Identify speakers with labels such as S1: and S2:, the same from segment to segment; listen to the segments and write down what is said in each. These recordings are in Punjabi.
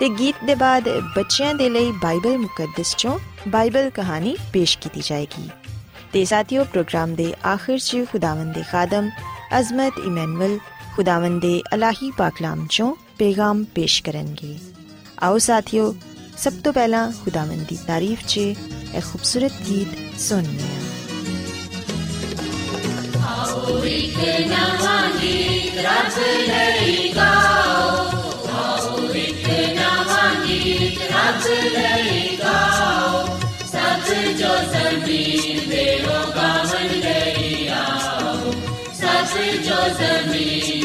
S1: ਤੇ ਗੀਤ ਦੇ ਬਾਅਦ ਬੱਚਿਆਂ ਦੇ ਲਈ ਬਾਈਬਲ ਮੁਕੱਦਸ ਚੋਂ ਬਾਈਬਲ ਕਹਾਣੀ ਪੇਸ਼ ਕੀਤੀ ਜਾਏਗੀ ਤੇ ਸਾਥੀਓ ਪ੍ਰੋਗਰਾਮ ਦੇ ਆਖਿਰ 'ਚ ਖੁਦਾਵੰਦ ਦੇ ਖਾਦਮ ਅਜ਼ਮਤ ਇਮਨੁਅਲ ਖੁਦਾਵੰਦ ਦੇ ਅਲਾਹੀ ਪਾਕਲਾਮ ਚੋਂ ਪੈਗਾਮ ਪੇਸ਼ ਕਰਨਗੇ ਆਓ ਸਾਥੀਓ ਸਭ ਤੋਂ ਪਹਿਲਾਂ ਖੁਦਾਵੰਦ ਦੀ ਤਾਰੀਫ 'ਚ ਇਹ ਖੂਬਸੂਰਤ ਗੀਤ ਸੁਣੀਏ
S2: ਆਓ ਇੱਕ ਨਵਾਂ ਗੀਤ ਰੱਬ ਲਈ ਗਾਓ ਆਓ ਗੀਤ ਰੱਬ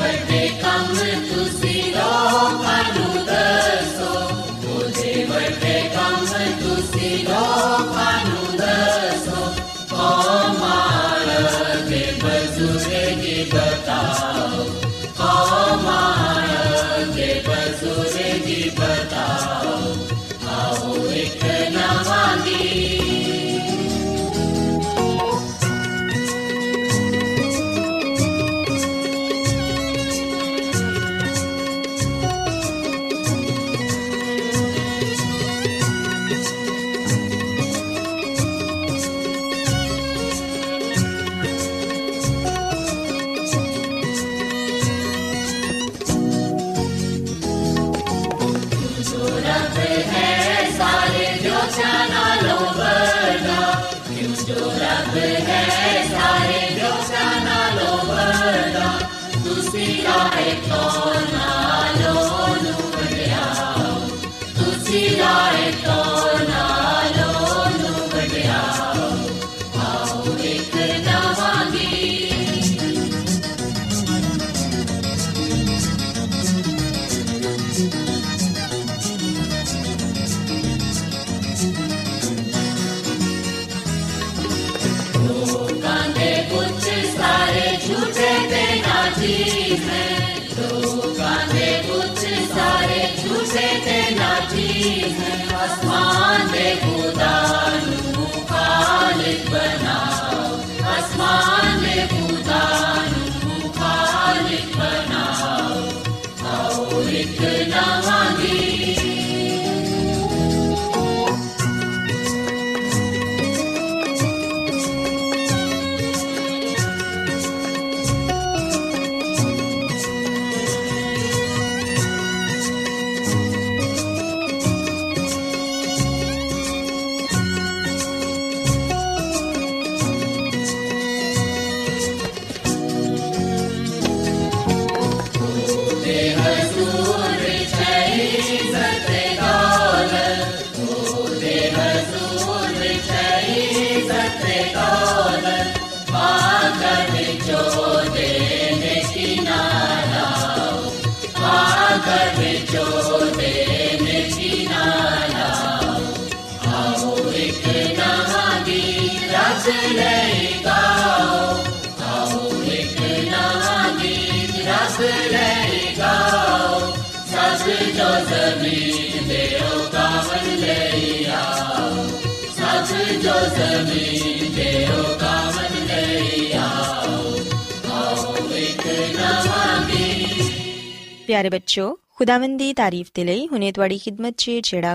S2: ਵੱਡੇ ਕੰਮ जो रब है
S1: ਲਿਖਣਾ پیارے بچوں، خداوندی تعریف کے لیے ہنے تاری خدمت چ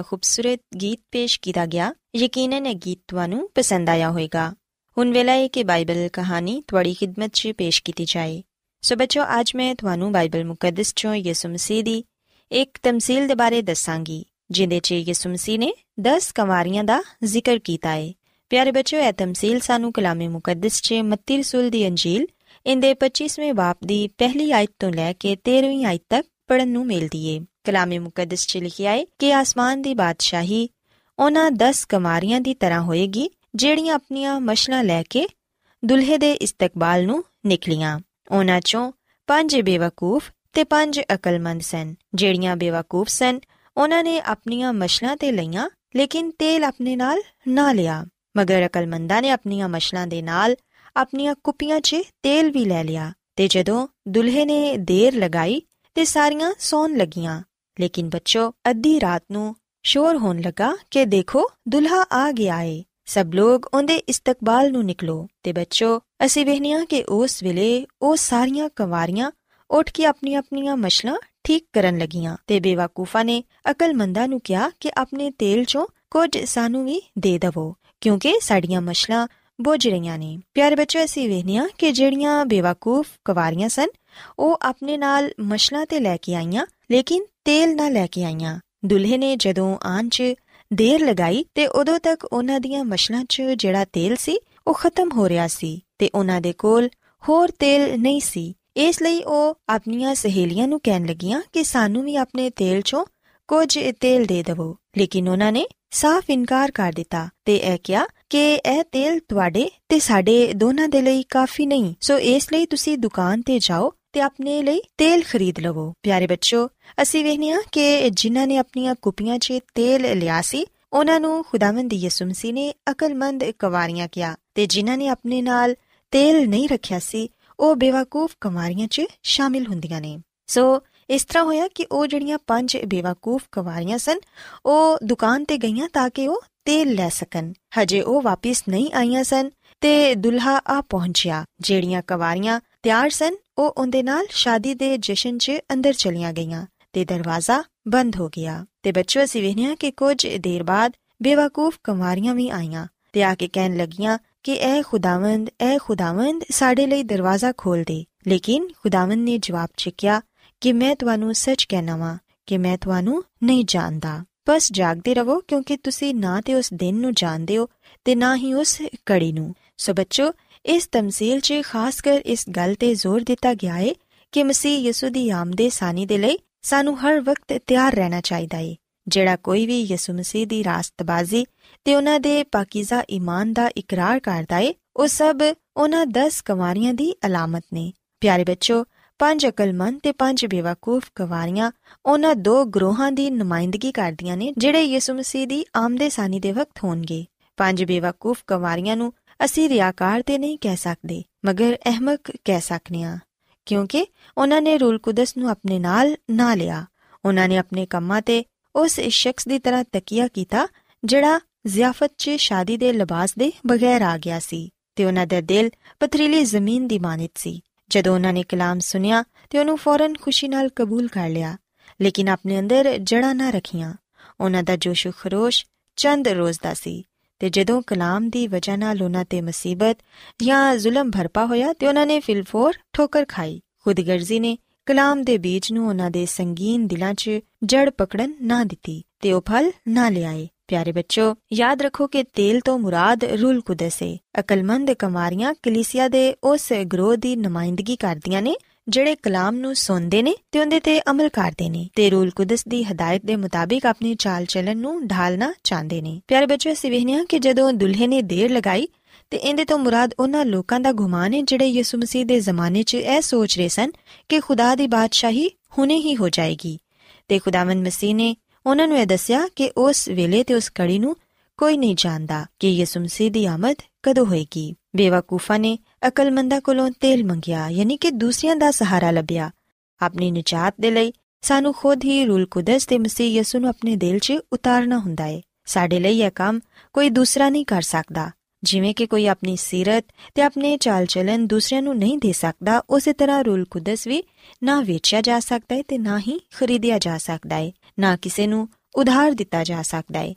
S1: خوبصورت گیت پیش کیا گیا۔ یقیناً گیت تانوں پسند آیا ہوئے گا۔ ਹੁਣ ਵੇਲਾ ਹੈ ਕਿ ਬਾਈਬਲ ਕਹਾਣੀ ਤੁਹਾਡੀ ਖਿਦਮਤ 'ਚ ਪੇਸ਼ ਕੀਤੀ ਜਾਏ ਸੋ ਬੱਚੋ ਅੱਜ ਮੈਂ ਤੁਹਾਨੂੰ ਬਾਈਬਲ ਮੁਕੱਦਸ 'ਚੋਂ ਯਿਸੂ ਮਸੀਹ ਦੀ ਇੱਕ ਤਮਸੀਲ ਦੇ ਬਾਰੇ ਦੱਸਾਂਗੀ ਜਿੰਦੇ 'ਚ ਯਿਸੂ ਮਸੀਹ ਨੇ 10 ਕੰਵਾਰੀਆਂ ਦਾ ਜ਼ਿਕਰ ਕੀਤਾ ਹੈ ਪਿਆਰੇ ਬੱਚੋ ਇਹ ਤਮਸੀਲ ਸਾਨੂੰ ਕਲਾਮੇ ਮੁਕੱਦਸ 'ਚ ਮੱਤੀ ਰਸੂਲ ਦੀ ਅੰਜੀਲ ਇੰਦੇ 25ਵੇਂ ਬਾਪ ਦੀ ਪਹਿਲੀ ਆਇਤ ਤੋਂ ਲੈ ਕੇ 13ਵੀਂ ਆਇਤ ਤੱਕ ਪੜਨ ਨੂੰ ਮਿਲਦੀ ਏ ਕਲਾਮੇ ਮੁਕੱਦਸ 'ਚ ਲਿਖਿਆ ਹੈ ਕਿ ਆਸਮਾਨ ਦੀ ਬਾਦਸ਼ਾਹੀ ਉਹਨਾਂ 10 ਕਮਾਰੀਆਂ ਦੀ ਤਰ੍ਹਾਂ ਹੋਏਗੀ ਜਿਹੜੀਆਂ ਆਪਣੀਆਂ ਮਸ਼ਲਾਂ ਲੈ ਕੇ ਦੁਲਹੇ ਦੇ ਇਸਤਕਬਾਲ ਨੂੰ ਨਿਕਲੀਆਂ। ਉਹਨਾਂ 'ਚੋਂ ਪੰਜ ਬੇਵਕੂਫ ਤੇ ਪੰਜ ਅਕਲਮੰਦ ਸਨ। ਜਿਹੜੀਆਂ ਬੇਵਕੂਫ ਸਨ, ਉਹਨਾਂ ਨੇ ਆਪਣੀਆਂ ਮਸ਼ਲਾਂ ਤੇ ਲਈਆਂ, ਲੇਕਿਨ ਤੇਲ ਆਪਣੇ ਨਾਲ ਨਾ ਲਿਆ। ਮਗਰ ਅਕਲਮੰਦਾਂ ਨੇ ਆਪਣੀਆਂ ਮਸ਼ਲਾਂ ਦੇ ਨਾਲ ਆਪਣੀਆਂ ਕੁੱਪੀਆਂ 'ਚ ਤੇਲ ਵੀ ਲੈ ਲਿਆ ਤੇ ਜਦੋਂ ਦੁਲਹੇ ਨੇ ਦੇਰ ਲਗਾਈ ਤੇ ਸਾਰੀਆਂ ਸੌਣ ਲੱਗੀਆਂ, ਲੇਕਿਨ ਬੱਚੋ, ਅੱਧੀ ਰਾਤ ਨੂੰ ਸ਼ੋਰ ਹੋਣ ਲੱਗਾ ਕਿ ਦੇਖੋ ਦੁਲਹਾ ਆ ਗਿਆ ਏ। ਸਭ ਲੋਗ ਉਹਦੇ ਇਸਤਕਬਾਲ ਨੂੰ ਨਿਕਲੋ ਤੇ ਬੱਚੋ, ਅਸੀਂ ਵੇਖਨੀਆਂ ਕਿ ਉਸ ਵੇਲੇ ਉਹ ਸਾਰੀਆਂ ਕੰਵਾਰੀਆਂ ਉੱਠ ਕੇ ਆਪਣੀਆਂ ਆਪਣੀਆਂ ਮਸ਼ਲਾਂ ਠੀਕ ਕਰਨ ਲੱਗੀਆਂ ਤੇ ਬੇਵਕੂਫਾ ਨੇ ਅਕਲਮੰਦਾਂ ਨੂੰ ਕਿਹਾ ਕਿ ਆਪਣੇ ਤੇਲ 'ਚੋਂ ਕੁਝ ਸਾਨੂੰ ਵੀ ਦੇ ਦਵੋ, ਕਿਉਂਕਿ ਸਾਡੀਆਂ ਮਸ਼ਲਾਂ ਬੁੱਝ ਰਹੀਆਂ ਨੇ। ਪਿਆਰੇ ਬੱਚੋ, ਅਸੀਂ ਵੇਖਨੀਆਂ ਕਿ ਜਿਹੜੀਆਂ ਬੇਵਕੂਫ ਕਵਾਰੀਆਂ ਸਨ, ਉਹ ਆਪਣੇ ਨਾਲ ਮਸ਼ਲਾਂ ਤੇ ਲੈ ਕੇ ਆਈਆਂ, ਲੇਕਿਨ ਤੇਲ ਨਾ ਲੈ ਕੇ ਆਈਆਂ। ਦੁਲਹੇ ਨੇ ਜਦੋਂ ਆਣ 'ਚ ਦੇਰ ਲਗਾਈ ਤੇ ਉਦੋਂ ਤੱਕ ਉਹਨਾਂ ਦੀਆਂ ਮਸ਼ਲਾਂ 'ਚ ਜਿਹੜਾ ਤੇਲ ਸੀ, ਉਹ ਖਤਮ ਹੋ ਰਿਹਾ ਸੀ ਤੇ ਉਹਨਾਂ ਦੇ ਕੋਲ ਹੋਰ ਤੇਲ ਨਹੀਂ ਸੀ। ਇਸ ਲਈ ਉਹ ਆਪਣੀਆਂ ਸਹੇਲੀਆਂ ਨੂੰ ਕਹਿਣ ਲੱਗੀਆਂ ਕਿ ਸਾਨੂੰ ਵੀ ਆਪਣੇ ਤੇਲ 'ਚੋਂ ਕੁਝ ਤੇਲ ਦੇ ਦਿਵੋ। ਲੇਕਿਨ ਉਹਨਾਂ ਨੇ ਸਾਫ਼ ਇਨਕਾਰ ਕਰ ਦਿੱਤਾ ਤੇ ਇਹ ਕਿਹਾ ਕਿ ਇਹ ਤੇਲ ਤੁਹਾਡੇ ਤੇ ਸਾਡੇ ਦੋਨਾਂ ਦੇ ਲਈ ਕਾਫੀ ਨਹੀਂ। ਸੋ ਇਸ ਲਈ ਤੁਸੀਂ ਦੁਕਾਨ ਤੇ ਜਾਓ ਤੇ ਆਪਣੇ ਲਈ ਤੇਲ ਖਰੀਦ ਲਵੋ। ਪਿਆਰੇ ਬੱਚੋ ਅਸੀਂ ਵੇਖਨੇ ਆ ਕਿ ਜਿਨ੍ਹਾਂ ਨੇ ਆਪਣੀਆਂ ਕੁਪੀਆਂ 'ਚ ਤੇਲ ਲਿਆ ਸੀ, ਉਹਨਾਂ ਨੂੰ ਖੁਦਾਵੰਦ ਯਿਸੂ ਮਸੀਹ ਨੇ ਅਕਲਮੰਦ ਕਵਾਰੀਆਂ ਕਿਹਾ ਤੇ ਜਿਨ੍ਹਾਂ ਨੇ ਆਪਣੇ ਨਾਲ ਤੇਲ ਨਹੀਂ ਰੱਖਿਆ ਸੀ, ਉਹ ਬੇਵਕੂਫ ਕਵਾਰੀਆਂ 'ਚ ਸ਼ਾਮਿਲ ਹੁੰਦੀਆਂ ਨੇ। ਸੋ, ਇਸ ਤਰ੍ਹਾਂ ਹੋਇਆ ਕਿ ਉਹ ਜਿਹੜੀਆਂ ਪੰਜ ਬੇਵਕੂਫ ਕਵਾਰੀਆਂ ਸਨ, ਉਹ ਦੁਕਾਨ ਤੇ ਗਈਆਂ ਤਾਂ ਕਿ ਉਹ ਤੇਲ ਲੈ ਸਕਣ। ਹਜੇ ਉਹ ਵਾਪਸ ਨਹੀਂ ਆਈਆਂ ਸਨ ਤੇ ਦੁਲਹਾ ਆ ਪਹੁੰਚਿਆ, ਜਿਹੜੀਆਂ ਕਵਾਰੀਆਂ ਤਿਆਰ ਸਨ ਉਹ ਉਹਦੇ ਨਾਲ ਸ਼ਾਦੀ ਦੇ ਜਸ਼ਨ 'ਚ ਅੰਦਰ ਚਲੀਆਂ ਗਈਆਂ ਤੇ ਦਰਵਾਜ਼ਾ ਬੰਦ ਹੋ ਗਿਆ। ਤੇ ਬੱਚੋ ਅਸੀਂ ਵੇਖਿਆ ਕਿ ਕੁਝ ਦੇਰ ਬਾਅਦ ਬੇਵਕੂਫ ਕਵਾਰੀਆਂ ਵੀ ਆਈਆਂ ਤੇ ਆ ਕੇ ਕਹਿਣ ਲੱਗੀਆਂ ਕਿ ਐ ਖੁਦਾਵੰਦ ਐ ਖੁਦਾਵੰਦ ਸਾਡੇ ਲਈ ਦਰਵਾਜ਼ਾ ਖੋਲ ਦੇ। ਲੇਕਿਨ ਖੁਦਾਵੰਦ ਨੇ ਜਵਾਬ ਚਿਕਿਆ ਕਿ ਮੈਂ ਤੁਹਾਨੂੰ ਸੱਚ ਕਹਿਣਾ ਵਾਂ ਕਿ ਮੈਂ ਤੁਹਾਨੂੰ ਨਹੀਂ ਜਾਣਦਾ। ਬਸ ਜਾਗਦੇ ਰਹੋ ਕਿਉਂਕਿ ਤੁਸੀਂ ਨਾ ਤੇ ਉਸ ਦਿਨ ਨੂੰ ਜਾਣਦੇ ਹੋ ਤੇ ਨਾ ਹੀ ਉਸ ਕੜੀ ਨੂੰ। ਸੋ ਬੱਚੋ ਇਸ ਤਮਸੀਲ 'ਚ ਖਾਸ ਕਰ ਇਸ ਗੱਲ ਤੇ ਜ਼ੋਰ ਦਿੱਤਾ ਗਿਆ ਹੈ ਕਿ ਮਸੀਹ ਯਿਸੂ ਦੀ ਆਮਦੇ ਸਾਨੀ ਦੇ ਲਈ ਸਾਨੂੰ ਹਰ ਵਕਤ ਤਿਆਰ ਰਹਿਣਾ ਚਾਹੀਦਾ ਹੈ ਜਿਹੜਾ ਕੋਈ ਵੀ ਯਿਸੂ ਮਸੀਹ ਦੀ ਰਾਸਤਬਾਜ਼ੀ ਤੇ ਉਹਨਾਂ ਦੇ ਪਾਕੀਜ਼ਾ ਈਮਾਨ ਦਾ ਇਕਰਾਰ ਕਰਦਾ ਹੈ ਉਹ ਸਭ ਉਹਨਾਂ 10 ਕਵਾਰੀਆਂ ਦੀ ਅਲਾਮਤ ਨੇ। ਪਿਆਰੇ ਬੱਚੋ, ਪੰਜ ਅਕਲਮੰਦ ਤੇ ਪੰਜ ਬੇਵਕੂਫ ਕਵਾਰੀਆਂ ਉਹਨਾਂ ਦੋ ਗਰੋਹਾਂ ਦੀ ਨੁਮਾਇੰਦਗੀ ਕਰਦੀਆਂ ਨੇ ਜਿਹੜੇ ਯਿਸੂ ਮਸੀਹ ਦੀ ਆਮਦੇ ਸਾਨੀ ਦੇ ਵਕਤ ਹੋਣਗੇ। ਪੰਜ ਬੇਵਕੂਫ ਕਵਾਰੀਆਂ ਨੂੰ ਅਸੀਂ ਰਿਆਕਾਰ ਤੇ ਨਹੀਂ ਕਹਿ ਸਕਦੇ, ਮਗਰ ਅਹਿਮਕ ਕਹਿ ਸਕਨੇ ਆ। ਕਿਉਂਕਿ ਉਹਨਾਂ ਨੇ ਰੂਲ ਕੁਦਸ ਨੂੰ ਆਪਣੇ ਨਾਲ ਨਾ ਲਿਆ। ਉਹਨਾਂ ਨੇ ਆਪਣੇ ਕੰਮਾਂ ਤੇ ਉਸ ਸ਼ਖਸ ਦੀ ਤਰ੍ਹਾਂ ਤਕੀਆ ਕੀਤਾ, ਜਿਹੜਾ ਜ਼ਿਆਫਤ 'ਚ ਸ਼ਾਦੀ ਦੇ ਲਿਬਾਸ ਦੇ ਬਗੈਰ ਆ ਗਿਆ ਸੀ ਤੇ ਉਹਨਾਂ ਦਾ ਦਿਲ ਪਥਰੀਲੀ ਜ਼ਮੀਨ ਦੀ ਮਾਨਿਤ ਸੀ। ਜਦੋਂ ਉਹਨਾਂ ਨੇ ਕਲਾਮ ਸੁਨਿਆ ਤੇ ਉਹਨੂੰ ਫੌਰਨ ਖੁਸ਼ੀ ਨਾਲ ਕਬੂਲ ਕਰ ਲਿਆ, ਲੇਕਿਨ ਆਪਣੇ ਅੰਦਰ ਜੜਾ ਨਾ ਰੱਖੀਆਂ। ਉਹਨਾਂ ਦਾ ਜੋਸ਼ ਖਰੋਸ਼ ਚੰਦ ਰੋਜ਼ ਦਾ ਸੀ। ਤੇ ਜਦੋਂ ਕਲਾਮ ਦੀ ਵਜ੍ਹਾ ਨਾਲ ਉਹਨਾਂ ਤੇ ਮੁਸੀਬਤ ਜਾਂ ਜ਼ੁਲਮ ਭਰਪਾ ਹੋਇਆ ਤੇ ਉਹਨਾਂ ਨੇ ਫਿਲਫੋਰ ਠੋਕਰ ਖਾਈ। ਖੁਦਗਰਜ਼ੀ ਨੇ ਕਲਾਮ ਦੇ ਬੀਜ ਨੂੰ ਉਹਨਾਂ ਦੇ ਸੰਗੀਨ ਦਿਲਾਂ 'ਚ ਜੜ ਪਕੜਨ ਨਾ ਦਿੱਤੀ ਤੇ ਉਹ ਫਲ ਨਾ ਲਿਆਏ ਪਿਆਰੇ ਬੱਚੋ, ਯਾਦ ਰੱਖੋ ਕਿ ਤੇਲ ਤੋਂ ਮੁਰਾਦ ਰੂਲ ਕੁਦਸ ਹੈ ਅਕਲਮੰਦ ਕਮਾਰੀਆਂ ਕਲੀਸਿਆ ਦੇ ਉਸ ਗਰੋਹ ਦੀ ਨੁਮਾਇੰਦਗੀ ਕਰਦੀਆਂ ਨੇ ਜਿਹੜੇ ਕਲਾਮ ਨੂੰ ਸੁਣਦੇ ਨੇ ਤੇ ਉਹਦੇ ਤੇ ਅਮਲ ਕਰਦੇ ਨੇ ਤੇ ਰੂਲ ਕੁਦਸ ਦੀ ਹਦਾਇਤ ਦੇ ਮੁਤਾਬਿਕ ਆਪਣੀ ਚਾਲ ਚੱਲਣ ਨੂੰ ਢਾਲਣਾ ਚਾਹੁੰਦੇ ਨੇ। ਪਿਆਰੇ ਬੱਚੋ ਅਸੀਂ ਵੇਖਿਆ ਕਿ ਜਦੋਂ ਦੁਲਹੇ ਨੇ ਦੇਰ ਲਗਾਈ ਤੇ ਇਹਦੇ ਤੋਂ ਮੁਰਾਦ ਉਹਨਾਂ ਲੋਕਾਂ ਦਾ ਗੁਮਾਨ ਹੈ ਜਿਹੜੇ ਯਿਸੂ ਮਸੀਹ ਦੇ ਜ਼ਮਾਨੇ 'ਚ ਇਹ ਸੋਚ ਰਹੇ ਸਨ ਕਿ ਖੁਦਾ ਦੀ ਬਾਦਸ਼ਾਹੀ ਹੁਣੇ ਹੀ ਹੋ ਜਾਏਗੀ। ਤੇ ਖੁਦਾਵੰਦ ਮਸੀਹ ਨੇ ਉਹਨਾਂ ਨੂੰ ਇਹ ਦੱਸਿਆ ਕਿ ਉਸ ਵੇਲੇ ਤੇ ਉਸ ਕੜੀ ਨੂੰ ਕੋਈ ਨਹੀਂ ਜਾਣਦਾ ਕਿ ਯਿਸੂ ਮਸੀਹ ਦੀ ਆਮਦ ਕਦੋਂ ਹੋਏਗੀ। ਬੇਵਕੂਫਾ ਨੇ ਅਕਲਮੰਦਾ ਕੋਲੋਂ ਤੇਲ ਮੰਗਿਆ, ਯਾਨੀ ਕਿ ਦੂਸਰਿਆਂ ਦਾ ਸਹਾਰਾ ਲੱਭਿਆ। ਆਪਣੀ ਨਜਾਤ ਦੇ ਲਈ
S3: ਸਾਨੂੰ ਖੁਦ ਹੀ ਰੂਲ ਕੁਦਸ ਤੇ ਮਸੀਹ ਯਿਸੂ ਨੂੰ ਆਪਣੇ ਦਿਲ 'ਚ ਉਤਾਰਨਾ ਹੁੰਦਾ ਹੈ ਸਾਡੇ ਲਈ ਇਹ ਕੰਮ ਕੋਈ ਦੂਸਰਾ ਨਹੀਂ ਕਰ ਸਕਦਾ। ਜਿਵੇਂ ਕਿ ਕੋਈ ਆਪਣੀ ਸਿਰਤ ਤੇ ਆਪਣੇ ਚਾਲ ਚਲਨ ਦੂਸਰਿਆਂ ਨੂੰ ਨਹੀਂ ਦੇ ਸਕਦਾ, ਉਸੇ ਤਰ੍ਹਾਂ ਰੂਲ ਕੁਦਸ ਵੀ ਨਾ ਵੇਚਿਆ ਜਾ ਸਕਦਾ ਹੈ ਤੇ ਨਾ ਹੀ ਖਰੀਦਿਆ ਜਾ ਸਕਦਾ ਹੈ ਨਾ ਕਿਸੇ ਨੂੰ ਉਧਾਰ ਦਿੱਤਾ ਜਾ ਸਕਦਾ ਹੈ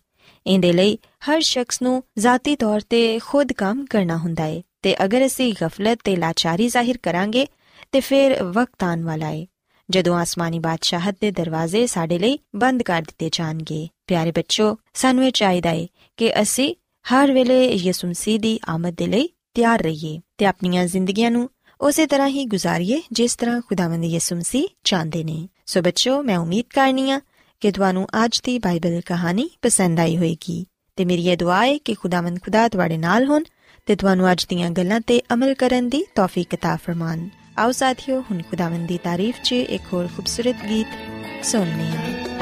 S3: ਇਹਦੇ ਲਈ ਹਰ ਸ਼ਖਸ ਨੂੰ ਜ਼ਾਤੀ ਤੌਰ ਤੇ ਖੁਦ ਕੰਮ ਕਰਨਾ ਹੁੰਦਾ ਹੈ ਤੇ ਅਗਰ ਅਸੀਂ ਗਫਲਤ ਤੇ ਲਾਚਾਰੀ ਜ਼ਾਹਿਰ ਕਰਾਂਗੇ ਤੇ ਫਿਰ ਵਕਤ ਆਉਣ ਵਾਲਾ ਹੈ ਜਦੋਂ ਆਸਮਾਨੀ ਬਾਦਸ਼ਾਹਤ ਦੇ ਦਰਵਾਜ਼ੇ ਸਾਡੇ ਲਈ ਬੰਦ ਕਰ ਦਿੱਤੇ ਜਾਣਗੇ। ਪਿਆਰੇ ਬੱਚੋ, ਸਾਨੂੰ ਇਹ ਚਾਹੀਦਾ ਹੈ ਕਿ ਅਸੀਂ ਹਰ ਵੇਲੇ ਯਿਸੂ ਮਸੀਹ ਦੀ ਆਮਦ ਦੇ ਲਈ ਤਿਆਰ ਰਹੀਏ ਤੇ ਆਪਣੀਆਂ ਜ਼ਿੰਦਗੀਆਂ ਨੂੰ ਉਸੇ ਤਰ੍ਹਾਂ ਹੀ ਗੁਜ਼ਾਰੀਏ ਜਿਸ ਤਰ੍ਹਾਂ ਖੁਦਾਵੰਦ ਯਿਸੂ ਮਸੀਹ ਚਾਹੁੰਦੇ ਨੇ। ਸੋ ਬੱਚੋ, ਮੈਂ ਉਮੀਦ ਕਰਨੀਆ ਕਿ ਤੁਹਾਨੂੰ ਅੱਜ ਦੀ ਬਾਈਬਲ ਕਹਾਣੀ ਪਸੰਦ ਆਈ ਹੋਵੇਗੀ ਤੇ ਮੇਰੀ ਇਹ ਦੁਆ ਹੈ ਕਿ ਖੁਦਾਵੰਦ ਖੁਦਾ ਤੁਹਾਡੇ ਨਾਲ ਹੋਣ ਤੇ ਤੁਹਾਨੂੰ ਅੱਜ ਦੀਆਂ ਗੱਲਾਂ ਤੇ ਅਮਲ ਕਰਨ ਦੀ ਤੌਫੀਕ عطا ਫਰਮਾਨ ਆਓ ਸਾਥੀਓ ਹੁਣ ਖੁਦਾਵੰਦ ਦੀ ਤਾਰੀਫ 'ਚ ਇੱਕ ਹੋਰ ਖੂਬਸੂਰਤ ਗੀਤ ਸੁਣਨੇ ਆ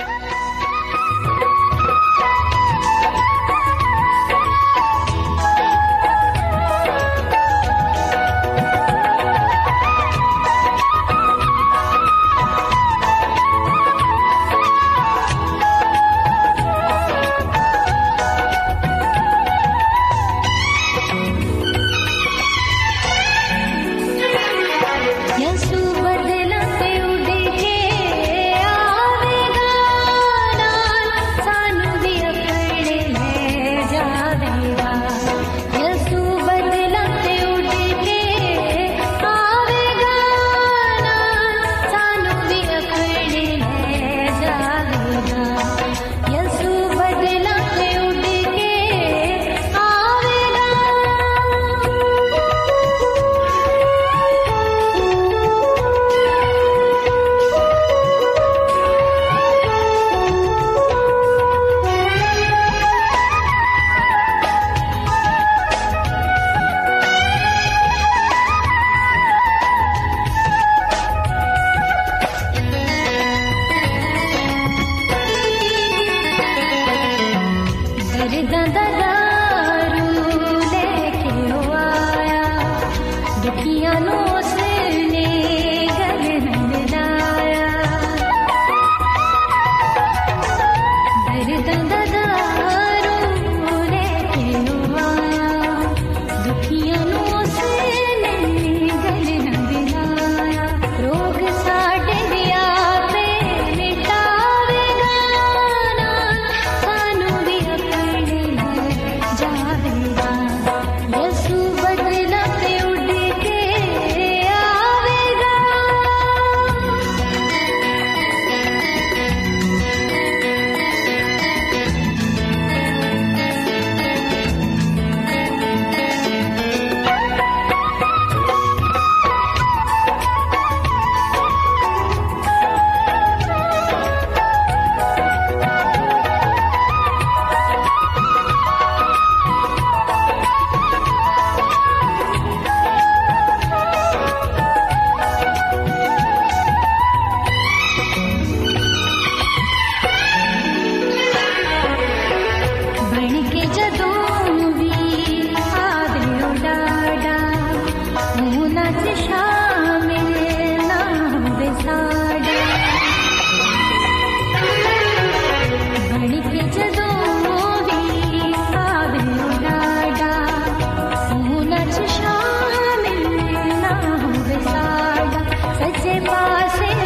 S3: पासे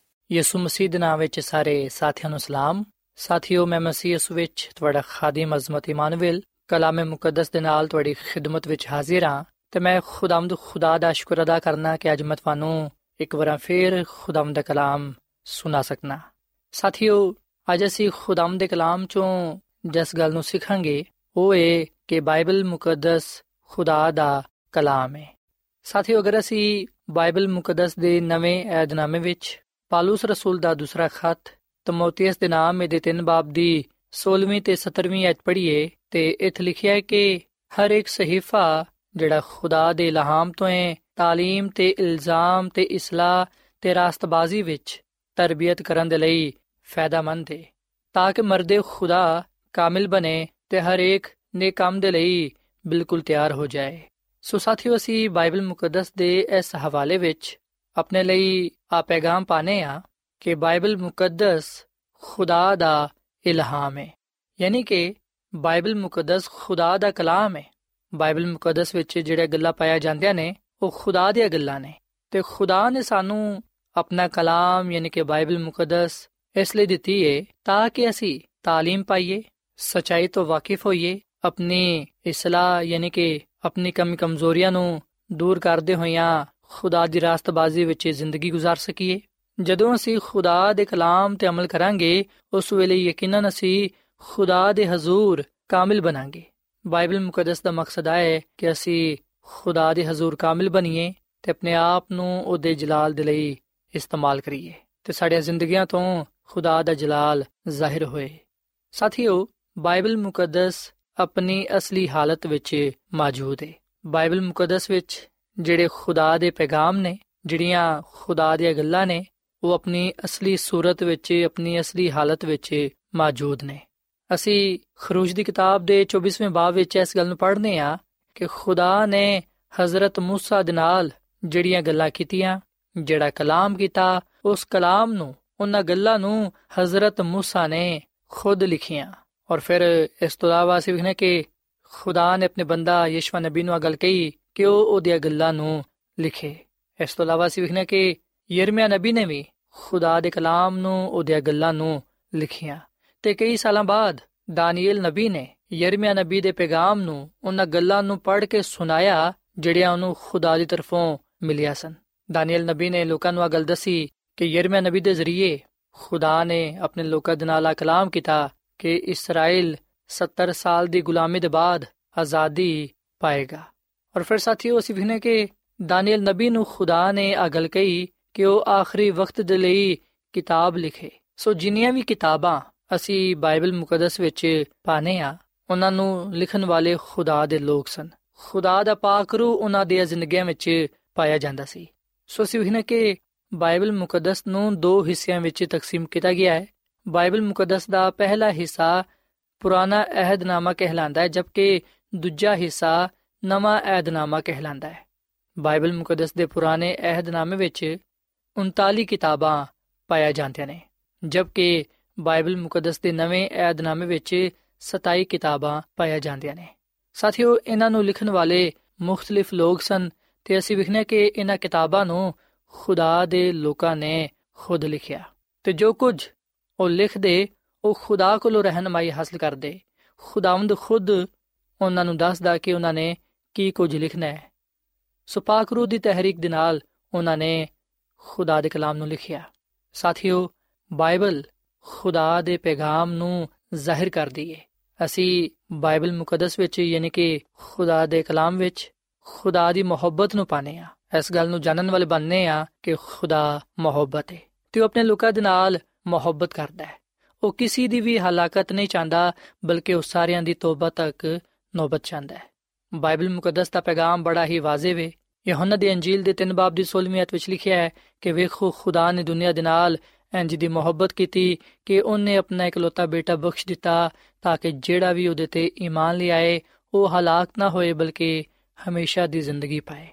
S4: ਯਿਸੂ ਮਸੀਹ ਦੇ ਨਾਮ ਵਿੱਚ ਸਾਰੇ ਸਾਥੀਆਂ ਨੂੰ ਸਲਾਮ। ਸਾਥਿਓ, ਮੈਂ ਮਸੀਹ ਯਿਸੂ ਵਿੱਚ ਤੁਹਾਡਾ ਖਾਦਮ ਅਜ਼ਮਤ ਇਮਾਨੁਅਲ ਕਲਾਮੇ ਮੁਕੱਦਸ ਦੇ ਨਾਲ ਤੁਹਾਡੀ ਖਿਦਮਤ ਵਿੱਚ ਹਾਜ਼ਰ ਹਾਂ ਤੇ ਮੈਂ ਖੁਦਾਮਦ ਖੁਦਾ ਦਾ ਸ਼ੁਕਰ ਅਦਾ ਕਰਨਾ ਕਿ ਅੱਜ ਮੈਂ ਤੁਹਾਨੂੰ ਇੱਕ ਵਾਰ ਫੇਰ ਖੁਦਾਮ ਦਾ ਕਲਾਮ ਸੁਣਾ ਸਕਣਾ ਸਾਥੀਓ, ਅੱਜ ਅਸੀਂ ਖੁਦਾਮ ਦੇ ਕਲਾਮ ਚੋਂ ਜਿਸ ਗੱਲ ਨੂੰ ਸਿੱਖਾਂਗੇ, ਉਹ ਇਹ ਕਿ ਬਾਈਬਲ ਮੁਕੱਦਸ ਖੁਦਾ ਦਾ ਕਲਾਮ ਹੈ। ਸਾਥੀਓ, ਅਗਰ ਅਸੀਂ ਬਾਈਬਲ ਮੁਕੱਦਸ ਦੇ ਨਵੇਂ ਏਧਨਾਮੇ ਵਿੱਚ ਪਾਲੂਸ ਰਸੂਲ ਦਾ ਦੂਸਰਾ ਖੱਤ ਤਮੋਥੀਅਸ ਦੇ ਨਾਮ ਦੇ ਤਿੰਨ ਬਾਬ ਦੀ 16ਵੀਂ ਤੇ 17ਵੀਂ ਐਤ ਪੜ੍ਹੀਏ ਤੇ ਇੱਥੇ ਲਿਖਿਆ ਹੈ ਕਿ ਹਰ ਇੱਕ ਸਹੀਫਾ ਜਿਹੜਾ ਖੁਦਾ ਦੇ ਇਲਹਾਮ ਤੋਂ ਹੈ تعلیم ਤੇ ਇਲਜ਼ਾਮ ਤੇ ਇਸਲਾਹ ਤੇ ਰਾਸਤਬਾਜ਼ੀ ਵਿੱਚ ਤਰਬੀਅਤ ਕਰਨ ਦੇ ਲਈ ਫਾਇਦਾਮੰਦ ਹੈ ਤਾਂ ਕਿ ਮਰਦੇ ਖੁਦਾ ਕਾਮਿਲ ਬਣੇ ਤੇ ਹਰ ਇੱਕ ਨੇ ਕੰਮ ਦੇ ਲਈ ਬਿਲਕੁਲ ਤਿਆਰ ਹੋ ਜਾਏ ਸੋ ਸਾਥੀਓ ਅਸੀਂ ਬਾਈਬਲ ਮੁਕੱਦਸ ਦੇ ਇਸ ਹਵਾਲੇ ਵਿੱਚ ਆਪਣੇ ਲਈ ਆ ਪੈਗਾਮ ਪਾਣੇ ਆ ਕਿ ਬਾਈਬਲ ਮੁਕੱਦਸ ਖੁਦਾ ਦਾ ਇਲਹਾਮ ਹੈ ਯਾਨੀ ਕਿ ਬਾਈਬਲ ਮੁਕੱਦਸ ਖੁਦਾ ਦਾ ਕਲਾਮ ਹੈ ਬਾਈਬਲ ਮੁਕੱਦਸ ਵਿੱਚ ਜਿਹੜੇ ਗੱਲਾਂ ਪਾਇਆ ਜਾਂਦੀਆਂ ਨੇ ਉਹ ਖੁਦਾ ਦੀਆਂ ਗੱਲਾਂ ਨੇ ਤੇ ਖੁਦਾ ਨੇ ਸਾਨੂੰ ਆਪਣਾ ਕਲਾਮ ਯਾਨੀ ਕਿ ਬਾਈਬਲ ਮੁਕੱਦਸ ਇਸ ਲਈ ਦਿੱਤੀ ਹੈ ਤਾਂ ਕਿ ਅਸੀਂ تعلیم ਪਾਈਏ ਸਚਾਈ ਤੋਂ ਵਾਕਿਫ ਹੋਈਏ ਆਪਣੀ ਇਸਲਾਹ ਯਾਨੀ ਕਿ ਆਪਣੀ ਕਮੀ ਕਮਜ਼ੋਰੀਆਂ ਨੂੰ ਦੂਰ ਕਰਦੇ ਹੋਇਆਂ ਖੁਦਾ ਦੀ ਰਾਸਤਬਾਜ਼ੀ ਵਿੱਚ ਜ਼ਿੰਦਗੀ گزار ਸਕੀਏ ਜਦੋਂ ਅਸੀਂ ਖੁਦਾ ਦੇ ਕਲਾਮ ਤੇ ਅਮਲ ਕਰਾਂਗੇ ਉਸ ਵੇਲੇ ਯਕੀਨਨ ਅਸੀਂ ਖੁਦਾ ਦੇ ਹਜ਼ੂਰ ਕਾਮਿਲ ਬਣਾਂਗੇ ਬਾਈਬਲ ਮੁਕੱਦਸ ਦਾ ਮਕਸਦ ਹੈ ਕਿ ਅਸੀਂ ਖੁਦਾ ਦੇ ਹਜ਼ੂਰ ਕਾਮਿਲ ਬਣੀਏ ਤੇ ਆਪਣੇ ਆਪ ਨੂੰ ਉਹਦੇ ਜਲਾਲ ਦੇ ਲਈ ਇਸਤੇਮਾਲ ਕਰੀਏ ਤੇ ਸਾਡੀਆਂ ਜ਼ਿੰਦਗੀਆਂ ਤੋਂ ਖੁਦਾ ਦਾ ਜਲਾਲ ਜ਼ਾਹਿਰ ਹੋਏ ਸਾਥੀਓ ਬਾਈਬਲ ਮੁਕੱਦਸ ਆਪਣੀ ਅਸਲੀ ਹਾਲਤ ਵਿੱਚ ਮੌਜੂਦ ਹੈ ਬਾਈਬਲ ਮੁਕੱਦਸ ਵਿੱਚ ਜਿਹੜੇ ਖੁਦਾ ਦੇ ਪੈਗਾਮ ਨੇ ਜਿਹੜੀਆਂ ਖੁਦਾ ਦੀਆਂ ਗੱਲਾਂ ਨੇ ਉਹ ਆਪਣੀ ਅਸਲੀ ਸੂਰਤ ਵਿੱਚ ਆਪਣੀ ਅਸਲੀ ਹਾਲਤ ਵਿੱਚ ਮੌਜੂਦ ਨੇ ਅਸੀਂ ਖਰੂਜ ਦੀ ਕਿਤਾਬ ਦੇ 24ਵੇਂ ਬਾਬ ਵਿੱਚ ਇਸ ਗੱਲ ਨੂੰ ਪੜ੍ਹਨੇ ਆ ਕਿ ਖੁਦਾ ਨੇ حضرت موسی ਦੇ ਨਾਲ ਜਿਹੜੀਆਂ ਗੱਲਾਂ ਕੀਤੀਆਂ ਜਿਹੜਾ ਕਲਾਮ ਕੀਤਾ ਉਸ ਕਲਾਮ ਨੂੰ ਉਹਨਾਂ ਗੱਲਾਂ ਨੂੰ حضرت موسی ਨੇ ਖੁਦ ਲਿਖੀਆਂ ਔਰ ਫਿਰ ਇਸ ਤੋਂ ਇਲਾਵਾ ਅਸੀਂ ਵੇਖਨੇ ਕਿ ਖੁਦਾ ਨੇ ਆਪਣੇ ਬੰਦਾ ਯਿਸੂ ਨਬੀ ਨੂੰ ਅਗਲ ਕਹੀ ਕਿ ਉਹ ਉਹਦੀਆਂ ਗੱਲਾਂ ਨੂੰ ਲਿਖੇ? ਇਸ ਤੋਂ ਇਲਾਵਾ ਅਸੀਂ ਵੇਖਨੇ ਕਿ ਯਰਮਿਆ ਨਬੀ ਨੇ ਵੀ ਖੁਦਾ ਦੇ ਕਲਾਮ ਨੂੰ ਉਹਦੀਆਂ ਗੱਲਾਂ ਨੂੰ ਲਿਖੀਆਂ। ਤੇ ਕਈ ਸਾਲਾਂ ਬਾਅਦ ਦਾਨੀਏਲ ਨਬੀ ਨੇ ਯਰਮੀਆ ਨਬੀ ਦੇ ਪੈਗਾਮ ਨੂੰ ਉਹਨਾਂ ਗੱਲਾਂ ਨੂੰ ਪੜ੍ਹ ਕੇ ਸੁਣਾਇਆ, ਜਿਹੜੀਆਂ ਉਹਨੂੰ ਖੁਦਾ ਦੀ ਤਰਫੋਂ ਮਿਲਿਆ ਸਨ। ਦਾਨੀਏਲ ਨਬੀ ਨੇ ਲੋਕਾਂ ਨੂੰ ਇਹ ਗੱਲ ਦੱਸੀ ਕਿ ਯਰਮਿਆ ਨਬੀ ਦੇ ਜ਼ਰੀਏ ਖੁਦਾ ਨੇ ਆਪਣੇ ਲੋਕਾਂ ਦੇ ਨਾਲ ਕਲਾਮ ਕੀਤਾ ਕਿ ਇਸਰਾਇਲ 70 ਸਾਲ ਦੀ ਗੁਲਾਮੀ ਦੇ ਬਾਅਦ ਆਜ਼ਾਦੀ ਪਾਏਗਾ। ਔਰ ਫਿਰ ਸਾਥੀਓ, ਅਸੀਂ ਵਿਖਨੇ ਕਿ ਦਾਨੀਏਲ ਨਬੀ ਨੂੰ ਖੁਦਾ ਨੇ ਅਗਲ ਕਹੀ ਕਿ ਉਹ ਆਖਰੀ ਵਕਤ ਦੇ ਲਈ ਕਿਤਾਬ ਲਿਖੇ। ਸੋ ਜਿੰਨੀਆਂ ਵੀ ਕਿਤਾਬਾਂ ਅਸੀਂ ਬਾਈਬਲ ਮੁਕੱਦਸ ਵਿੱਚ ਪਾਨੇ ਆ ਉਹਨਾਂ ਨੂੰ ਲਿਖਣ ਵਾਲੇ ਖੁਦਾ ਦੇ ਲੋਕ ਸਨ। ਖੁਦਾ ਦਾ ਪਾਕ ਰੂ ਉਹਨਾਂ ਦੀਆਂ ਜ਼ਿੰਦਗੀਆਂ ਵਿੱਚ ਪਾਇਆ ਜਾਂਦਾ ਸੀ। ਸੋ ਅਸੀਂ ਵਿਖਨੇ ਕਿ ਬਾਈਬਲ ਮੁਕੱਦਸ ਨੂੰ ਦੋ ਹਿੱਸਿਆਂ ਵਿੱਚ ਤਕਸੀਮ ਕੀਤਾ ਗਿਆ ਹੈ। ਬਾਈਬਲ ਮੁਕੱਦਸ ਦਾ ਪਹਿਲਾ ਹਿੱਸਾ ਪੁਰਾਣਾ ਅਹਿਦਨਾਮਾ ਕਹਿਲਾਂਦਾ ਹੈ, ਜਦਕਿ ਦੂਜਾ ਹਿੱਸਾ ਨਵਾਂ ਅਹਿਦਨਾਮਾ ਕਹਿਲਾਂਦਾ ਹੈ। ਬਾਈਬਲ ਮੁਕੱਦਸ ਦੇ ਪੁਰਾਣੇ ਅਹਿਦਨਾਮੇ ਵਿੱਚ 39 ਕਿਤਾਬਾਂ ਪਾਇਆ ਜਾਂਦੀਆਂ ਨੇ, ਜਦਕਿ ਬਾਈਬਲ ਮੁਕੱਦਸ ਦੇ ਨਵੇਂ ਅਹਿਦਨਾਮੇ ਵਿੱਚ 27 ਕਿਤਾਬਾਂ ਪਾਇਆ ਜਾਂਦੀਆਂ ਨੇ। ਸਾਥੀਓ, ਇਹਨਾਂ ਨੂੰ ਲਿਖਣ ਵਾਲੇ ਮੁxtਲਿਫ ਲੋਕ ਸਨ ਤੇ ਅਸੀਂ ਵਿਖਨੇ ਕਿ ਇਹਨਾਂ ਕਿਤਾਬਾਂ ਨੂੰ ਖੁਦਾ ਦੇ ਲੋਕਾਂ ਨੇ ਖੁਦ ਲਿਖਿਆ ਤੇ ਜੋ ਕੁਝ ਉਹ ਲਿਖਦੇ, ਉਹ ਖੁਦਾ ਕੋਲੋਂ ਰਹਿਨਮਾਈ ਹਾਸਲ ਕਰਦੇ। ਖੁਦਾਵੰਦ ਖੁਦ ਉਹਨਾਂ ਨੂੰ ਦੱਸਦਾ ਕਿ ਉਹਨਾਂ ਨੇ ਕੀ ਕੁਝ ਲਿਖਣਾ ਹੈ? ਸੋ ਪਾਕ ਰੂਹ ਦੀ ਤਹਿਰੀਕ ਦੇ ਨਾਲ ਉਹਨਾਂ ਨੇ ਖੁਦਾ ਦੇ ਕਲਾਮ ਨੂੰ ਲਿਖਿਆ। ਸਾਥੀਓ, ਬਾਈਬਲ ਖੁਦਾ ਦੇ ਪੈਗਾਮ ਨੂੰ ਜ਼ਾਹਿਰ ਕਰਦੀ ਹੈ ਅਸੀਂ ਬਾਈਬਲ ਮੁਕੱਦਸ ਵਿੱਚ ਯਾਨੀ ਕਿ ਖੁਦਾ ਦੇ ਕਲਾਮ ਵਿੱਚ ਖੁਦਾ ਦੀ ਮੁਹੱਬਤ ਨੂੰ ਪਾਣੇ ਆ ਇਸ ਗੱਲ ਨੂੰ ਜਾਣਨ ਵਾਲੇ ਬਣਨੇ ਆ ਕਿ ਖੁਦਾ ਮੁਹੱਬਤ ਹੈ ਤੇ ਉਹ ਆਪਣੇ ਲੋਕਾਂ ਦੇ ਨਾਲ ਮੁਹੱਬਤ ਕਰਦਾ ਹੈ। ਉਹ ਕਿਸੇ ਦੀ ਵੀ ਹਲਾਕਤ ਨਹੀਂ ਚਾਹੁੰਦਾ, ਬਲਕਿ ਉਹ ਸਾਰਿਆਂ ਦੀ ਤੋਬਾ ਤੱਕ ਨੌਬਤ ਚਾਹੁੰਦਾ ਹੈ। ਬਾਈਬਲ ਮੁਕੱਦਸ ਦਾ ਪੈਗਾਮ ਬੜਾ ਹੀ ਵਾਜ਼ਿਬ ਹੈ ਯਹੋਨਾ ਦੀ ਅੰਜੀਲ ਦੇ 3 ਬਾਬ ਦੀ 16ਵੀਂ ਅਧ ਵਿੱਚ ਲਿਖਿਆ ਹੈ ਕਿ ਵੇਖੋ, ਖੁਦਾ ਨੇ ਦੁਨੀਆ ਦੇ ਨਾਲ ਇੰਜ ਦੀ ਮੁਹੱਬਤ ਕੀਤੀ ਕਿ ਉਹਨੇ ਆਪਣਾ ਇਕਲੌਤਾ ਬੇਟਾ ਬਖਸ਼ ਦਿੱਤਾ ਤਾਂ ਕਿ ਜਿਹੜਾ ਵੀ ਉਹਦੇ ਤੇ ਈਮਾਨ ਲਿਆਏ ਉਹ ਹਲਾਕ ਨਾ ਹੋਏ ਬਲਕਿ ਹਮੇਸ਼ਾ ਦੀ ਜ਼ਿੰਦਗੀ ਪਾਏ।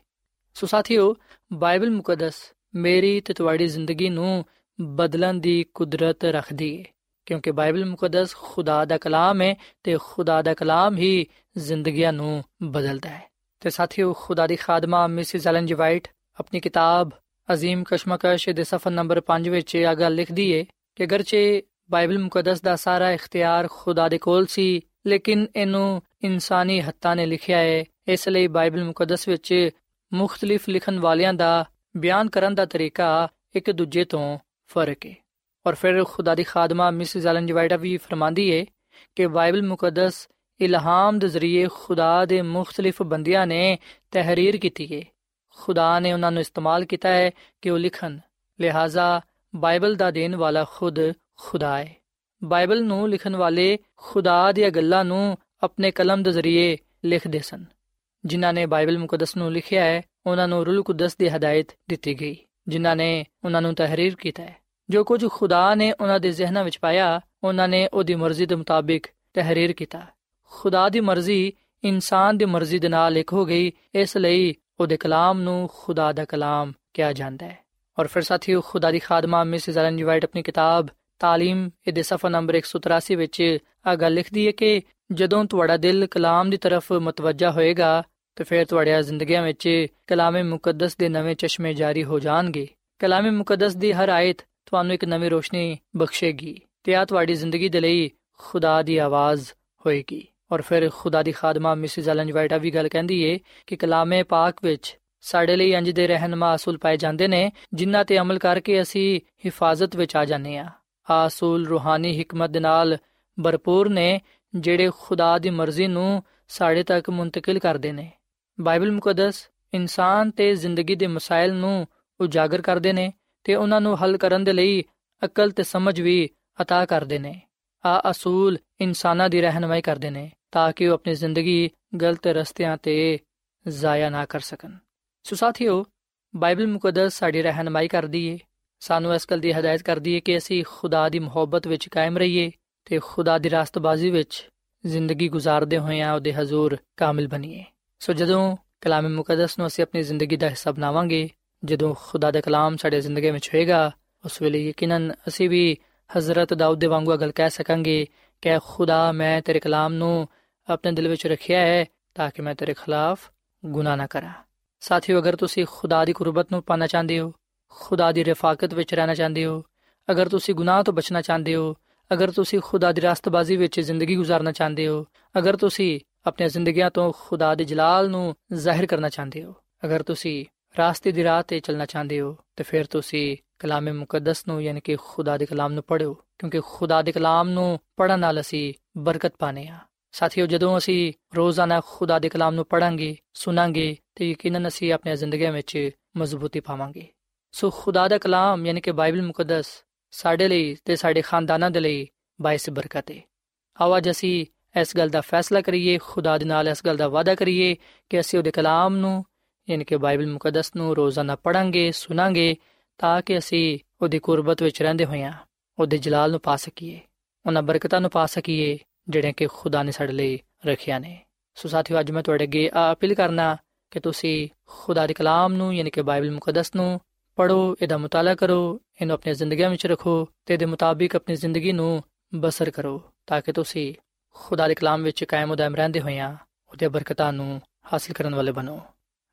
S4: ਸੋ ਸਾਥੀਓ, ਬਾਈਬਲ ਮੁਕੱਦਸ ਮੇਰੀ ਤੇ ਤੁਹਾਡੀ ਜ਼ਿੰਦਗੀ ਨੂੰ ਬਦਲਣ ਦੀ ਕੁਦਰਤ ਰੱਖਦੀ ਹੈ ਕਿਉਂਕਿ ਬਾਈਬਲ ਮੁਕੱਦਸ ਖੁਦਾ ਦਾ ਕਲਾਮ ਹੈ ਤੇ ਖੁਦਾ ਦਾ ਕਲਾਮ ਹੀ ਜ਼ਿੰਦਗੀਆਂ ਨੂੰ ਬਦਲਦਾ ਹੈ। ਤੇ ਸਾਥੀਓ, ਖੁਦਾ ਦੀ ਖਾਦਮਾ ਮਿਸਿਸ ਐਲਨ ਜੀ ਵਾਈਟ ਆਪਣੀ ਕਿਤਾਬ ਅਜ਼ੀਮ ਕਸ਼ਮਕਸ਼ ਦੇ ਸਫਾ ਨੰਬਰ 5 ਵਿੱਚ ਇਹ ਗੱਲ ਲਿਖਦੀ ਹੈ ਕਿ ਅਗਰਚੇ ਬਾਈਬਲ ਮੁਕੱਦਸ ਦਾ ਸਾਰਾ ਇਖਤਿਆਰ ਖੁਦਾ ਦੇ ਕੋਲ ਸੀ, ਲੇਕਿਨ ਇਹਨੂੰ ਇਨਸਾਨੀ ਹੱਥਾਂ ਨੇ ਲਿਖਿਆ ਹੈ ਇਸ ਲਈ ਬਾਈਬਲ ਮੁਕੱਦਸ ਵਿੱਚ ਮੁxtਲਿਫ ਲਿਖਣ ਵਾਲਿਆਂ ਦਾ ਬਿਆਨ ਕਰਨ ਦਾ ਤਰੀਕਾ ਇੱਕ ਦੂਜੇ ਤੋਂ ਫ਼ਰਕ ਹੈ ਔਰ ਫਿਰ ਖੁਦਾ ਦੀ ਖਾਦਮਾ ਮਿਸਿਸ ਐਲਨ ਜੀ ਵਾਈਟ ਵੀ ਫਰਮਾਂਦੀ ਹੈ ਕਿ ਬਾਈਬਲ ਮੁਕੱਦਸ ਇਲਹਾਮ ਦੇ ਜ਼ਰੀਏ ਖੁਦਾ ਦੇ ਮੁxtਲਿਫ ਬੰਦਿਆਂ ਨੇ ਤਹਿਰੀਰ ਕੀਤੀ ਹੈ ਖੁਦਾ ਨੇ ਉਹਨਾਂ ਨੂੰ ਇਸਤੇਮਾਲ ਕੀਤਾ ਹੈ ਕਿ ਉਹ ਲਿਖਣ ਲਿਹਾਜ਼ਾ ਬਾਈਬਲ ਦਾ ਦੇਣ ਵਾਲਾ ਖੁਦ ਖੁਦਾ ਹੈ ਬਾਈਬਲ ਨੂੰ ਲਿਖਣ ਵਾਲੇ ਖੁਦਾ ਦੀਆਂ ਗੱਲਾਂ ਨੂੰ ਆਪਣੇ ਕਲਮ ਦੇ ਜ਼ਰੀਏ ਲਿਖਦੇ ਸਨ ਜਿਨ੍ਹਾਂ ਨੇ ਬਾਈਬਲ ਮੁਕੱਦਸ ਨੂੰ ਲਿਖਿਆ ਹੈ ਉਹਨਾਂ ਨੂੰ ਰੂਲ ਕੁਦਸ ਦੀ ਹਦਾਇਤ ਦਿੱਤੀ ਗਈ ਜਿਨ੍ਹਾਂ ਨੇ ਉਹਨਾਂ ਨੂੰ ਤਹਿਰੀਰ ਕੀਤਾ ਹੈ ਜੋ ਕੁਝ ਖੁਦਾ ਨੇ ਉਹਨਾਂ ਦੇ ਜ਼ਿਹਨਾਂ ਵਿੱਚ ਪਾਇਆ, ਉਹਨਾਂ ਨੇ ਉਹਦੀ ਮਰਜ਼ੀ ਦੇ ਮੁਤਾਬਿਕ ਤਹਿਰੀਰ ਕੀਤਾ। ਖੁਦਾ ਦੀ ਮਰਜ਼ੀ ਇਨਸਾਨ ਦੀ ਮਰਜ਼ੀ ਦੇ ਨਾਲ ਇੱਕ ਹੋ ਗਈ, ਇਸ ਲਈ ਉਹਦੇ ਕਲਾਮ ਨੂੰ ਖੁਦਾ ਦਾ ਕਲਾਮ ਕਿਹਾ ਜਾਂਦਾ ਹੈ। ਔਰ ਫਿਰ ਸਾਥੀਓ, ਖੁਦਾ ਦੀ ਖਾਦਮਾ ਮਿਸਿਸ ਐਲਨ ਵਾਈਟ ਆਪਣੀ ਕਿਤਾਬ ਤਾਲੀਮ, ਇਹਦੇ ਸਫਾ ਨੰਬਰ 183 ਵਿੱਚ ਆ ਗੱਲ ਲਿਖਦੀ ਹੈ ਕਿ ਜਦੋਂ ਤੁਹਾਡਾ ਦਿਲ ਕਲਾਮ ਦੀ ਤਰਫ ਮਤਵਜਾ ਹੋਏਗਾ, ਤੇ ਫਿਰ ਤੁਹਾਡੀਆਂ ਜ਼ਿੰਦਗੀਆਂ ਵਿੱਚ ਕਲਾਮੇ ਮੁਕੱਦਸ ਦੇ ਨਵੇਂ ਚਸ਼ਮੇ ਜਾਰੀ ਹੋ ਜਾਣਗੇ। ਕਲਾਮੇ ਮੁਕੱਦਸ ਦੀ ਹਰ ਆਇਤ ਤੁਹਾਨੂੰ ਇੱਕ ਨਵੀਂ ਰੋਸ਼ਨੀ ਬਖਸ਼ੇਗੀ ਤੇ ਆ ਤੁਹਾਡੀ ਜ਼ਿੰਦਗੀ ਦੇ ਲਈ ਖੁਦਾ ਦੀ ਆਵਾਜ਼ ਹੋਏਗੀ। ਔਰ ਫਿਰ ਖੁਦਾ ਦੀ ਖਾਦਮਾ ਮਿਸਿਸ ਐਲਨ ਵਾਈਟ ਵੀ ਗੱਲ ਕਹਿੰਦੀ ਏ ਕਿ ਕਲਾਮੇ ਪਾਕ ਵਿੱਚ ਸਾਡੇ ਲਈ ਇੰਜ ਦੇ ਰਹਿਨਮਾ ਅਸੂਲ ਪਾਏ ਜਾਂਦੇ ਨੇ, ਜਿਨ੍ਹਾਂ ਤੇ ਅਮਲ ਕਰਕੇ ਅਸੀਂ ਹਿਫਾਜ਼ਤ ਵਿੱਚ ਆ ਜਾਂਦੇ ਆ ਆ ਅਸੂਲ ਰੂਹਾਨੀ ਹਕਮਤ ਦੇ ਨਾਲ ਭਰਪੂਰ ਨੇ, ਜਿਹੜੇ ਖੁਦਾ ਦੀ ਮਰਜ਼ੀ ਨੂੰ ਸਾਡੇ ਤੱਕ ਮੁੰਤਕਿਲ ਕਰਦੇ ਨੇ। ਬਾਈਬਲ ਮੁਕੱਦਸ ਇਨਸਾਨ ਤੇ ਜ਼ਿੰਦਗੀ ਦੇ ਮਸਾਇਲ ਨੂੰ ਉਜਾਗਰ ਕਰਦੇ ਨੇ ਤੇ ਉਹਨਾਂ ਨੂੰ ਹੱਲ ਕਰਨ ਦੇ ਲਈ ਅਕਲ ਤੇ ਸਮਝ ਵੀ عطا ਕਰਦੇ ਨੇ। ਆ ਅਸੂਲ ਇਨਸਾਨਾਂ ਦੀ ਰਹਿਨਮਾਈ ਕਰਦੇ ਨੇ ਤਾਂ ਕਿ ਉਹ ਆਪਣੀ ਜ਼ਿੰਦਗੀ ਗਲਤ ਰਸਤਿਆਂ ਤੇ ਜ਼ਾਇਆ ਨਾ ਕਰ ਸਕਣ। ਸੋ ਸਾਥੀਓ, ਬਾਈਬਲ ਮੁਕੱਦਸ ਸਾਡੀ ਰਹਿਨਮਾਈ ਕਰਦੀ ਏ। ਸਾਨੂੰ ਇਸ ਗੱਲ ਦੀ ਹਦਾਇਤ ਕਰਦੀ ਏ ਕਿ ਅਸੀਂ ਖੁਦਾ ਦੀ ਮੁਹੱਬਤ ਵਿੱਚ ਕਾਇਮ ਰਹੀਏ ਤੇ ਖੁਦਾ ਦੀ ਰਾਸਤਬਾਜ਼ੀ ਵਿੱਚ ਜ਼ਿੰਦਗੀ گزارਦੇ ਹੋਏ ਆ ਉਹਦੇ ਹਜ਼ੂਰ ਕਾਮਿਲ ਬਣੀਏ। ਸੋ ਜਦੋਂ ਕਲਾਮ ਮੁਕੱਦਸ ਨੂੰ ਅਸੀਂ ਆਪਣੀ ਜ਼ਿੰਦਗੀ ਦਾ ਹਿੱਸਾ ਬਣਾਵਾਂਗੇ ਜਦੋਂ ਖੁਦਾ ਦਾ ਕਲਾਮ ਸਾਡੇ ਜ਼ਿੰਦਗੀ ਵਿੱਚ ਹੋਏਗਾ, ਉਸ ਵੇਲੇ ਯਕੀਨਨ ਅਸੀਂ ਵੀ ਹਜ਼ਰਤ ਦਾਊਦ ਦੇ ਵਾਂਗੂ ਗੱਲ ਕਹਿ ਸਕਾਂਗੇ ਕਿ ਖੁਦਾ ਮੈਂ ਤੇਰੇ ਕਲਾਮ ਨੂੰ ਆਪਣੇ ਦਿਲ ਵਿੱਚ ਰੱਖਿਆ ਹੈ ਤਾਂ ਕਿ ਮੈਂ ਤੇਰੇ ਖਿਲਾਫ ਗੁਨਾਹ ਨਾ ਕਰਾਂ। ਸਾਥੀਓ, ਅਗਰ ਤੁਸੀਂ ਖੁਦਾ ਦੀ ਕੁਰਬਤ ਨੂੰ ਪਾਣਾ ਚਾਹੁੰਦੇ ਹੋ, ਖੁਦਾ ਦੀ ਰਫਾਕਤ ਵਿੱਚ ਰਹਿਣਾ ਚਾਹੁੰਦੇ ਹੋ, ਅਗਰ ਤੁਸੀਂ ਗੁਨਾਹ ਤੋਂ ਬਚਣਾ ਚਾਹੁੰਦੇ ਹੋ, ਅਗਰ ਤੁਸੀਂ ਖੁਦਾ ਦੀ ਰਾਸਤਬਾਜ਼ੀ ਵਿੱਚ ਜ਼ਿੰਦਗੀ گزارਣਾ ਚਾਹੁੰਦੇ ਹੋ, ਅਗਰ ਤੁਸੀਂ ਆਪਣੀਆਂ ਜ਼ਿੰਦਗੀਆਂ ਤੋਂ ਖੁਦਾ ਦੇ ਜਲਾਲ ਨੂੰ ਜ਼ਾਹਿਰ ਕਰਨਾ ਚਾਹੁੰਦੇ ਹੋ, ਅਗਰ ਤੁਸੀਂ ਰਾਸਤੇ ਦੀ ਰਾਹ ਤੇ ਚੱਲਣਾ ਚਾਹੁੰਦੇ ਹੋ, ਤੇ ਫਿਰ ਤੁਸੀਂ ਕਲਾਮੇ ਮੁਕੱਦਸ ਨੂੰ, ਯਾਨੀ ਕਿ ਖੁਦਾ ਦੇ ਕਲਾਮ ਨੂੰ ਪੜ੍ਹੋ ਕਿਉਂਕਿ ਖੁਦਾ ਦੇ ਕਲਾਮ ਨੂੰ ਪੜਨ ਨਾਲ ਅਸੀਂ ਬਰਕਤ ਪਾਣੇ ਆ ਸਾਥੀਓ, ਜਦੋਂ ਅਸੀਂ ਰੋਜ਼ਾਨਾ ਖੁਦਾ ਦੇ ਕਲਾਮ ਨੂੰ ਪੜਾਂਗੇ ਸੁਣਾਂਗੇ, ਤੇ ਯਕੀਨਨ ਅਸੀਂ ਆਪਣੀ ਜ਼ਿੰਦਗੀ ਵਿੱਚ ਮਜ਼ਬੂਤੀ ਪਾਵਾਂਗੇ। ਸੋ ਖੁਦਾ ਦਾ ਕਲਾਮ, ਯਾਨੀ ਕਿ ਬਾਈਬਲ ਮੁਕੱਦਸ, ਸਾਡੇ ਲਈ ਤੇ ਸਾਡੇ ਖਾਨਦਾਨਾਂ ਦੇ ਲਈ ਬਾਇਸ ਬਰਕਤ ਹੈ ਆਵਾਜ਼ ਅਸੀਂ ਇਸ ਗੱਲ ਦਾ ਫੈਸਲਾ ਕਰੀਏ, ਖੁਦਾ ਦੇ ਨਾਲ ਇਸ ਗੱਲ ਦਾ ਵਾਅਦਾ ਕਰੀਏ ਕਿ ਅਸੀਂ ਉਹਦੇ ਕਲਾਮ ਨੂੰ ਯਾਨੀ ਕਿ ਬਾਈਬਲ ਮੁਕੱਦਸ ਨੂੰ ਰੋਜ਼ਾਨਾ ਪੜਾਂਗੇ ਸੁਣਾਂਗੇ ਤਾਂ ਕਿ ਅਸੀਂ ਉਹਦੀ ਕੁਰਬਤ ਵਿੱਚ ਰਹਿੰਦੇ ਹੋਈਆਂ ਉਹਦੇ ਜਲਾਲ ਨੂੰ ਪਾ ਸਕੀਏ, ਉਹਨਾਂ ਬਰਕਤਾਂ ਨੂੰ ਪਾ ਸਕੀਏ ਜਿਹੜੇ ਕਿ ਖੁਦਾ ਨੇ ਸਾਡੇ ਲਈ ਰੱਖਿਆ ਨੇ। ਸੋ ਸਾਥੀਓ, ਅੱਜ ਮੈਂ ਤੁਹਾਡੇ ਅੱਗੇ ਆ ਅਪੀਲ ਕਰਨਾ ਕਿ ਤੁਸੀਂ ਖੁਦਾ ਦੇ ਕਲਾਮ ਨੂੰ, ਯਾਨੀ ਕਿ ਬਾਈਬਲ ਮੁਕੱਦਸ ਨੂੰ ਪੜੋ ਇਹਦਾ ਮਤਾਲਾ ਕਰੋ, ਇਹਨੂੰ ਆਪਣੀ ਜ਼ਿੰਦਗੀ ਵਿੱਚ ਰੱਖੋ ਤੇ ਇਹਦੇ ਮੁਤਾਬਿਕ ਆਪਣੀ ਜ਼ਿੰਦਗੀ ਨੂੰ ਬਸਰ ਕਰੋ ਤਾਂ ਕਿ ਤੁਸੀਂ ਖੁਦਾ ਦੇ ਕਲਾਮ ਵਿੱਚ ਕਾਇਮ ਉਦਾਇਮ ਰਹਿੰਦੇ ਹੋਈਆਂ ਉਹਦੇ ਬਰਕਤਾਂ ਨੂੰ ਹਾਸਲ ਕਰਨ ਵਾਲੇ ਬਣੋ।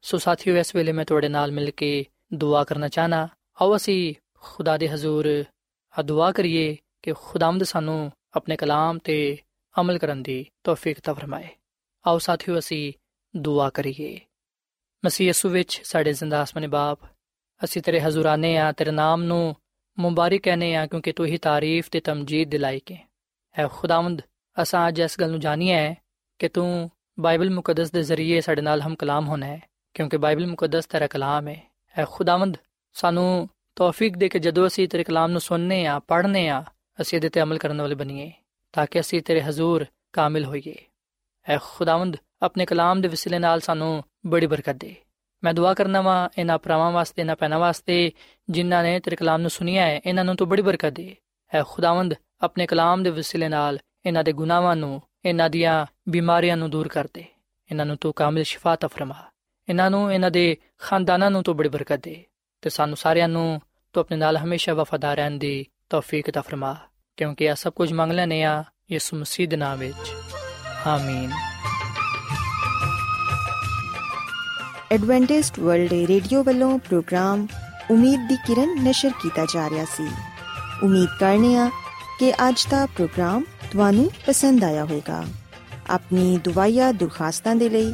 S4: ਸੋ ਸਾਥੀਓ, ਇਸ ਵੇਲੇ ਮੈਂ ਤੁਹਾਡੇ ਨਾਲ ਮਿਲ ਕੇ ਦੁਆ ਕਰਨਾ ਚਾਹਨਾ। ਆਓ ਅਸੀਂ ਖੁਦਾ ਦੇ ਹਜ਼ੂਰ ਆ ਦੁਆ ਕਰੀਏ ਕਿ ਖੁਦਾਮਦ ਸਾਨੂੰ ਆਪਣੇ ਕਲਾਮ ਤੇ ਅਮਲ ਕਰਨ ਦੀ ਤੌਫੀਕ ਤਾ ਫਰਮਾਏ। ਆਓ ਸਾਥੀਓ, ਅਸੀਂ ਦੁਆ ਕਰੀਏ। ਮਸੀਹ ਯਸੂ ਵਿੱਚ ਸਾਡੇ ਜ਼ਿੰਦਾ ਆਸਮਾਨੀ ਬਾਪ, ਅਸੀਂ ਤੇਰੇ ਹਜ਼ੂਰਾਨੇ ਆ, ਤੇਰੇ ਨਾਮ ਨੂੰ ਮੁਬਾਰਕ ਕਹਨੇ ਆ, ਕਿਉਂਕਿ ਤੂੰ ਹੀ ਤਾਰੀਫ ਤੇ ਤਮਜੀਦ ਦਿਲਾਈ ਕੇ ਹੈ ਖੁਦਾਵੰਦ, ਅਸਾਂ ਅੱਜ ਇਸ ਗੱਲ ਨੂੰ ਜਾਣੀਏ ਹੈ ਕਿ ਤੂੰ ਬਾਈਬਲ ਮੁਕੱਦਸ ਦੇ ਜ਼ਰੀਏ ਸਾਡੇ ਨਾਲ ਹਮ ਕਲਾਮ ਹੋਣਾ। ਹੈ ਕਿਉਂਕਿ ਬਾਈਬਲ ਮੁਕੱਦਸ ਤੇਰਾ ਕਲਾਮ ਹੈ ਹੈ ਖੁਦਾਵੰਦ, ਸਾਨੂੰ ਤੌਫੀਕ ਦੇ ਕੇ ਜਦੋਂ ਅਸੀਂ ਤੇਰੇ ਕਲਾਮ ਨੂੰ ਸੁਣਨੇ ਆ, ਪੜ੍ਹਨੇ ਆ, ਅਸੀਂ ਇਹਦੇ ਤੇ ਅਮਲ ਕਰਨ ਵਾਲੇ ਬਣੀਏ, ਤਾਂ ਕਿ ਅਸੀਂ ਤੇਰੇ ਹਜ਼ੂਰ ਕਾਮਿਲ ਹੋਈਏ। ਐ ਖੁਦਾਵੰਦ, ਆਪਣੇ ਕਲਾਮ ਦੇ ਵਸਿਲੇ ਨਾਲ ਸਾਨੂੰ ਬੜੀ ਬਰਕਤ ਦੇ। ਮੈਂ ਦੁਆ ਕਰਨਾ ਵਾਂ ਇਹਨਾਂ ਭਰਾਵਾਂ ਵਾਸਤੇ, ਇਹਨਾਂ ਪੈਨਾ ਵਾਸਤੇ, ਜਿਨ੍ਹਾਂ ਨੇ ਤੇਰੇ ਕਲਾਮ ਨੂੰ ਸੁਨਿਆ ਹੈ ਇਹਨਾਂ ਨੂੰ ਤੂੰ ਬੜੀ ਬਰਕਤ ਦੇ। ਐ ਖੁਦਾਵੰਦ, ਆਪਣੇ ਕਲਾਮ ਦੇ ਵਸਿਲੇ ਨਾਲ ਇਹਨਾਂ ਦੇ ਗੁਨਾਹਾਂ ਨੂੰ, ਇਹਨਾਂ ਦੀਆਂ ਬਿਮਾਰੀਆਂ ਨੂੰ ਦੂਰ ਕਰ ਦੇ। ਇਹਨਾਂ ਨੂੰ ਤੂੰ ਕਾਮਿਲ ਸ਼ਿਫਾ ਤਾ ਫਰਮਾ। ਇਹਨਾਂ ਨੂੰ, ਇਹਨਾਂ ਦੇ ਖਾਨਦਾਨਾਂ ਨੂੰ ਤੂੰ ਬੜੀ ਬਰਕਤ ਦੇ ਤੇ ਸਾਨੂੰ ਸਾਰਿਆਂ ਨੂੰ ਤੂੰ ਆਪਣੇ ਨਾਲ ਹਮੇਸ਼ਾ ਵਫਾਦਾਰ ਰਹਿਣ ਦੀ ਤੌਫੀਕ ਤਾ ਫਰਮਾ, ਕਿਉਂਕਿ ਇਹ ਸਭ ਕੁਝ ਮੰਗ ਲੈਨੇ ਆ ਯਿਸੂ ਮਸੀਹ ਦੇ ਨਾਮ ਵਿੱਚ। ਆਮੀਨ।
S1: ਐਡਵੈਂਟਿਸਟ ਵਰਲਡ ਰੇਡੀਓ ਵੱਲੋਂ ਪ੍ਰੋਗਰਾਮ ਉਮੀਦ ਦੀ ਕਿਰਨ ਨਿਸ਼ਰ ਕੀਤਾ ਜਾ ਰਿਹਾ ਸੀ। ਉਮੀਦ ਕਰਨੇ ਆ ਕਿ ਅੱਜ ਦਾ ਪ੍ਰੋਗਰਾਮ ਤੁਹਾਨੂੰ ਪਸੰਦ ਆਇਆ ਹੋਵੇਗਾ। ਆਪਣੀ ਦੁਆਇਆ ਦੁਰਖਾਸਤਾਂ ਦੇ ਲਈ